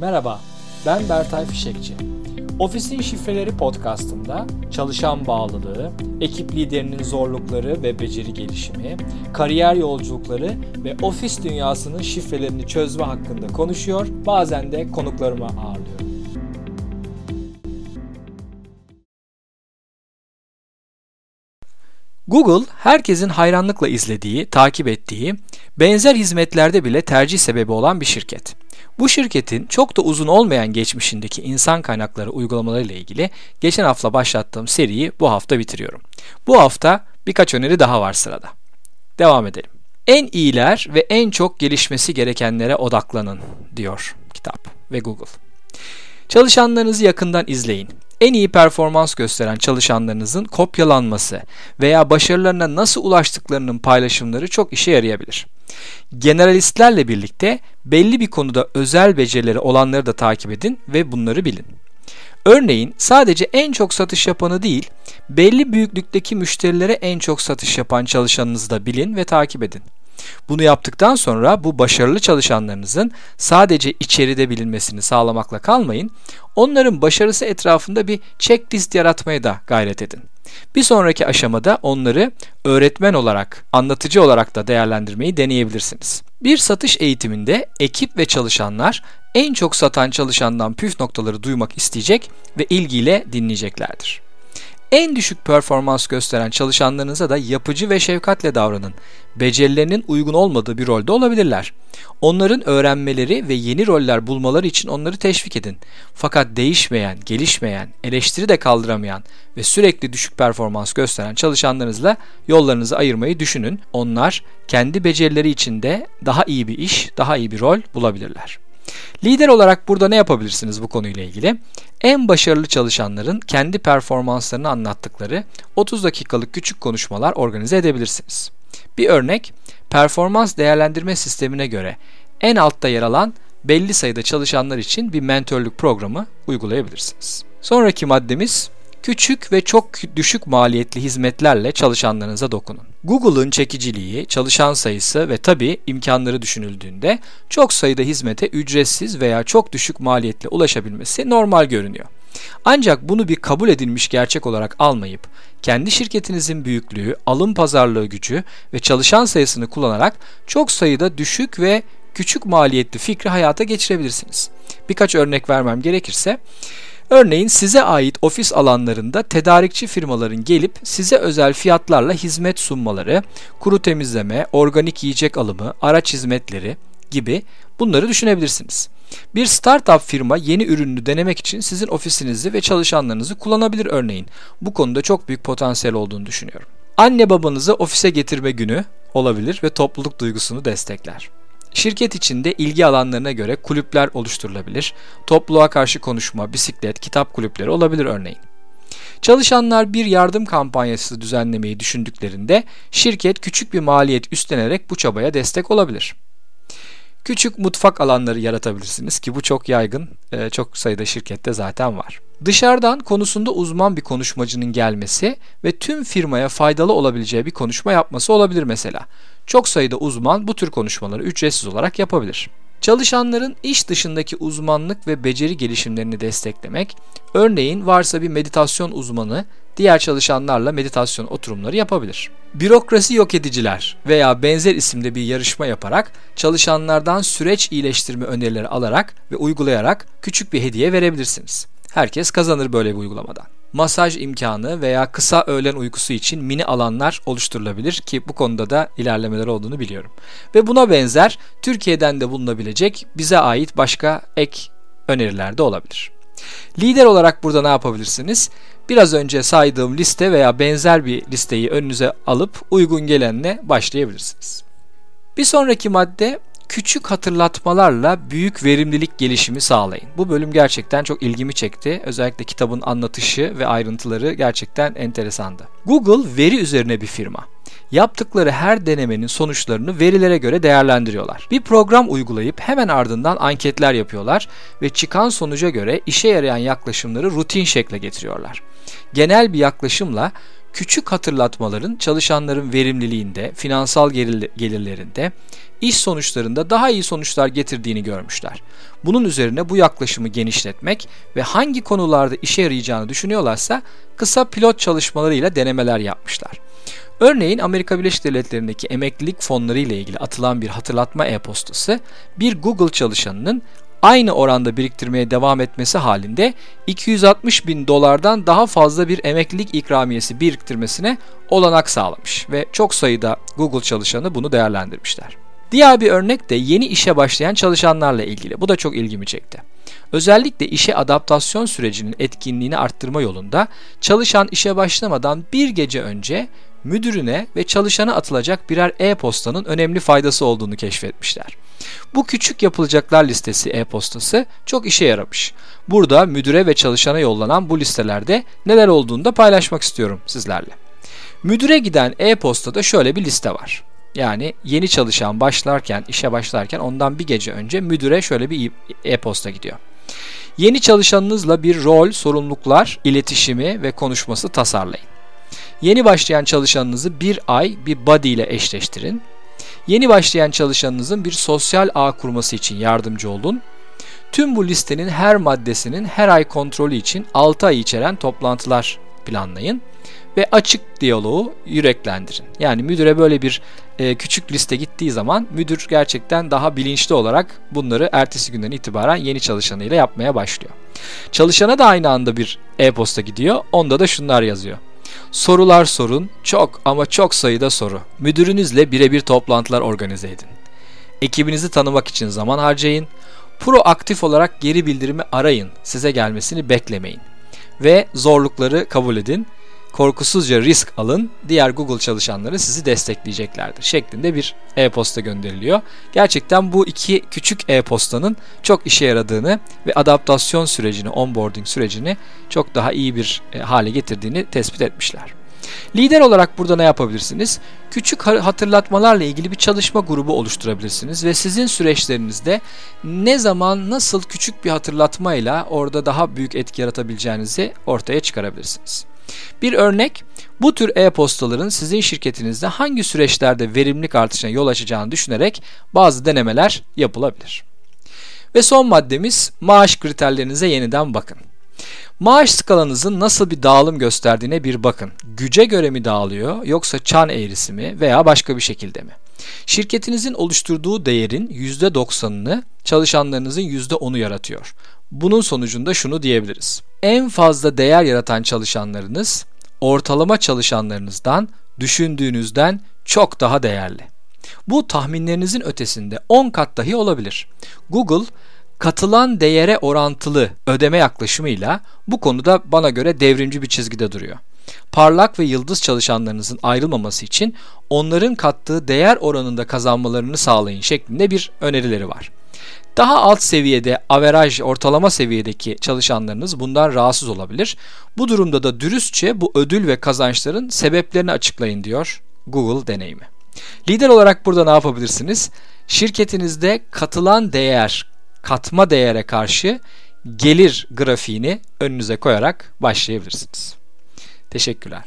Merhaba, ben Bertay Fişekçi. Ofisin Şifreleri podcastında çalışan bağlılığı, ekip liderinin zorlukları ve beceri gelişimi, kariyer yolculukları ve ofis dünyasının şifrelerini çözme hakkında konuşuyor, bazen de konuklarımı ağırlıyorum. Google, herkesin hayranlıkla izlediği, takip ettiği, benzer hizmetlerde bile tercih sebebi olan bir şirket. Bu şirketin çok da uzun olmayan geçmişindeki insan kaynakları uygulamaları ile ilgili geçen hafta başlattığım seriyi bu hafta bitiriyorum. Bu hafta birkaç öneri daha var sırada. Devam edelim. En iyiler ve en çok gelişmesi gerekenlere odaklanın diyor kitap ve Google. Çalışanlarınızı yakından izleyin. En iyi performans gösteren çalışanlarınızın kopyalanması veya başarılarına nasıl ulaştıklarının paylaşımları çok işe yarayabilir. Generalistlerle birlikte belli bir konuda özel becerileri olanları da takip edin ve bunları bilin. Örneğin sadece en çok satış yapanı değil, belli büyüklükteki müşterilere en çok satış yapan çalışanınızı da bilin ve takip edin. Bunu yaptıktan sonra bu başarılı çalışanlarınızın sadece içeride bilinmesini sağlamakla kalmayın, onların başarısı etrafında bir checklist yaratmaya da gayret edin. Bir sonraki aşamada onları öğretmen olarak, anlatıcı olarak da değerlendirmeyi deneyebilirsiniz. Bir satış eğitiminde ekip ve çalışanlar en çok satan çalışandan püf noktaları duymak isteyecek ve ilgiyle dinleyeceklerdir. En düşük performans gösteren çalışanlarınıza da yapıcı ve şefkatle davranın. Becerilerinin uygun olmadığı bir rolde olabilirler. Onların öğrenmeleri ve yeni roller bulmaları için onları teşvik edin. Fakat değişmeyen, gelişmeyen, eleştiri de kaldıramayan ve sürekli düşük performans gösteren çalışanlarınızla yollarınızı ayırmayı düşünün. Onlar kendi becerileri içinde daha iyi bir iş, daha iyi bir rol bulabilirler. Lider olarak burada ne yapabilirsiniz bu konuyla ilgili? En başarılı çalışanların kendi performanslarını anlattıkları 30 dakikalık küçük konuşmalar organize edebilirsiniz. Bir örnek, performans değerlendirme sistemine göre en altta yer alan belli sayıda çalışanlar için bir mentörlük programı uygulayabilirsiniz. Sonraki maddemiz küçük ve çok düşük maliyetli hizmetlerle çalışanlarınıza dokunun. Google'ın çekiciliği, çalışan sayısı ve tabi imkanları düşünüldüğünde çok sayıda hizmete ücretsiz veya çok düşük maliyetle ulaşabilmesi normal görünüyor. Ancak bunu bir kabul edilmiş gerçek olarak almayıp kendi şirketinizin büyüklüğü, alım pazarlığı gücü ve çalışan sayısını kullanarak çok sayıda düşük ve küçük maliyetli fikri hayata geçirebilirsiniz. Birkaç örnek vermem gerekirse Örneğin size ait ofis alanlarında tedarikçi firmaların gelip size özel fiyatlarla hizmet sunmaları, kuru temizleme, organik yiyecek alımı, araç hizmetleri gibi bunları düşünebilirsiniz. Bir startup firma yeni ürününü denemek için sizin ofisinizi ve çalışanlarınızı kullanabilir örneğin. Bu konuda çok büyük potansiyel olduğunu düşünüyorum. Anne babanızı ofise getirme günü olabilir ve topluluk duygusunu destekler. Şirket içinde ilgi alanlarına göre kulüpler oluşturulabilir. Topluluğa karşı konuşma, bisiklet, kitap kulüpleri olabilir örneğin. Çalışanlar bir yardım kampanyası düzenlemeyi düşündüklerinde şirket küçük bir maliyet üstlenerek bu çabaya destek olabilir. Küçük mutfak alanları yaratabilirsiniz ki bu çok yaygın, e, çok sayıda şirkette zaten var. Dışarıdan konusunda uzman bir konuşmacının gelmesi ve tüm firmaya faydalı olabileceği bir konuşma yapması olabilir mesela. Çok sayıda uzman bu tür konuşmaları ücretsiz olarak yapabilir. Çalışanların iş dışındaki uzmanlık ve beceri gelişimlerini desteklemek, örneğin varsa bir meditasyon uzmanı diğer çalışanlarla meditasyon oturumları yapabilir. Bürokrasi yok ediciler veya benzer isimde bir yarışma yaparak çalışanlardan süreç iyileştirme önerileri alarak ve uygulayarak küçük bir hediye verebilirsiniz. Herkes kazanır böyle bir uygulamadan. Masaj imkanı veya kısa öğlen uykusu için mini alanlar oluşturulabilir ki bu konuda da ilerlemeler olduğunu biliyorum. Ve buna benzer Türkiye'den de bulunabilecek bize ait başka ek öneriler de olabilir. Lider olarak burada ne yapabilirsiniz? Biraz önce saydığım liste veya benzer bir listeyi önünüze alıp uygun gelenle başlayabilirsiniz. Bir sonraki madde küçük hatırlatmalarla büyük verimlilik gelişimi sağlayın. Bu bölüm gerçekten çok ilgimi çekti. Özellikle kitabın anlatışı ve ayrıntıları gerçekten enteresandı. Google veri üzerine bir firma. Yaptıkları her denemenin sonuçlarını verilere göre değerlendiriyorlar. Bir program uygulayıp hemen ardından anketler yapıyorlar ve çıkan sonuca göre işe yarayan yaklaşımları rutin şekle getiriyorlar. Genel bir yaklaşımla küçük hatırlatmaların çalışanların verimliliğinde, finansal gelirlerinde, iş sonuçlarında daha iyi sonuçlar getirdiğini görmüşler. Bunun üzerine bu yaklaşımı genişletmek ve hangi konularda işe yarayacağını düşünüyorlarsa kısa pilot çalışmalarıyla denemeler yapmışlar. Örneğin Amerika Birleşik Devletleri'ndeki emeklilik fonları ile ilgili atılan bir hatırlatma e-postası bir Google çalışanının aynı oranda biriktirmeye devam etmesi halinde 260 bin dolardan daha fazla bir emeklilik ikramiyesi biriktirmesine olanak sağlamış ve çok sayıda Google çalışanı bunu değerlendirmişler. Diğer bir örnek de yeni işe başlayan çalışanlarla ilgili. Bu da çok ilgimi çekti. Özellikle işe adaptasyon sürecinin etkinliğini arttırma yolunda çalışan işe başlamadan bir gece önce müdürüne ve çalışana atılacak birer e-postanın önemli faydası olduğunu keşfetmişler. Bu küçük yapılacaklar listesi e-postası çok işe yaramış. Burada müdüre ve çalışana yollanan bu listelerde neler olduğunu da paylaşmak istiyorum sizlerle. Müdüre giden e-postada şöyle bir liste var. Yani yeni çalışan başlarken, işe başlarken ondan bir gece önce müdüre şöyle bir e-posta gidiyor. Yeni çalışanınızla bir rol, sorumluluklar, iletişimi ve konuşması tasarlayın. Yeni başlayan çalışanınızı bir ay bir body ile eşleştirin. Yeni başlayan çalışanınızın bir sosyal ağ kurması için yardımcı olun. Tüm bu listenin her maddesinin her ay kontrolü için 6 ay içeren toplantılar planlayın ve açık diyaloğu yüreklendirin. Yani müdüre böyle bir e, küçük liste gittiği zaman müdür gerçekten daha bilinçli olarak bunları ertesi günden itibaren yeni çalışanıyla yapmaya başlıyor. Çalışana da aynı anda bir e-posta gidiyor. Onda da şunlar yazıyor. Sorular sorun, çok ama çok sayıda soru. Müdürünüzle birebir toplantılar organize edin. Ekibinizi tanımak için zaman harcayın. Proaktif olarak geri bildirimi arayın. Size gelmesini beklemeyin. Ve zorlukları kabul edin korkusuzca risk alın, diğer Google çalışanları sizi destekleyeceklerdir şeklinde bir e-posta gönderiliyor. Gerçekten bu iki küçük e-postanın çok işe yaradığını ve adaptasyon sürecini, onboarding sürecini çok daha iyi bir e, hale getirdiğini tespit etmişler. Lider olarak burada ne yapabilirsiniz? Küçük hatırlatmalarla ilgili bir çalışma grubu oluşturabilirsiniz ve sizin süreçlerinizde ne zaman nasıl küçük bir hatırlatmayla orada daha büyük etki yaratabileceğinizi ortaya çıkarabilirsiniz. Bir örnek, bu tür e-postaların sizin şirketinizde hangi süreçlerde verimlilik artışına yol açacağını düşünerek bazı denemeler yapılabilir. Ve son maddemiz maaş kriterlerinize yeniden bakın. Maaş skalanızın nasıl bir dağılım gösterdiğine bir bakın. Güce göre mi dağılıyor yoksa çan eğrisi mi veya başka bir şekilde mi? Şirketinizin oluşturduğu değerin %90'ını çalışanlarınızın %10'u yaratıyor. Bunun sonucunda şunu diyebiliriz. En fazla değer yaratan çalışanlarınız ortalama çalışanlarınızdan düşündüğünüzden çok daha değerli. Bu tahminlerinizin ötesinde 10 kat dahi olabilir. Google katılan değere orantılı ödeme yaklaşımıyla bu konuda bana göre devrimci bir çizgide duruyor. Parlak ve yıldız çalışanlarınızın ayrılmaması için onların kattığı değer oranında kazanmalarını sağlayın şeklinde bir önerileri var. Daha alt seviyede averaj ortalama seviyedeki çalışanlarınız bundan rahatsız olabilir. Bu durumda da dürüstçe bu ödül ve kazançların sebeplerini açıklayın diyor Google deneyimi. Lider olarak burada ne yapabilirsiniz? Şirketinizde katılan değer, katma değere karşı gelir grafiğini önünüze koyarak başlayabilirsiniz. Teşekkürler.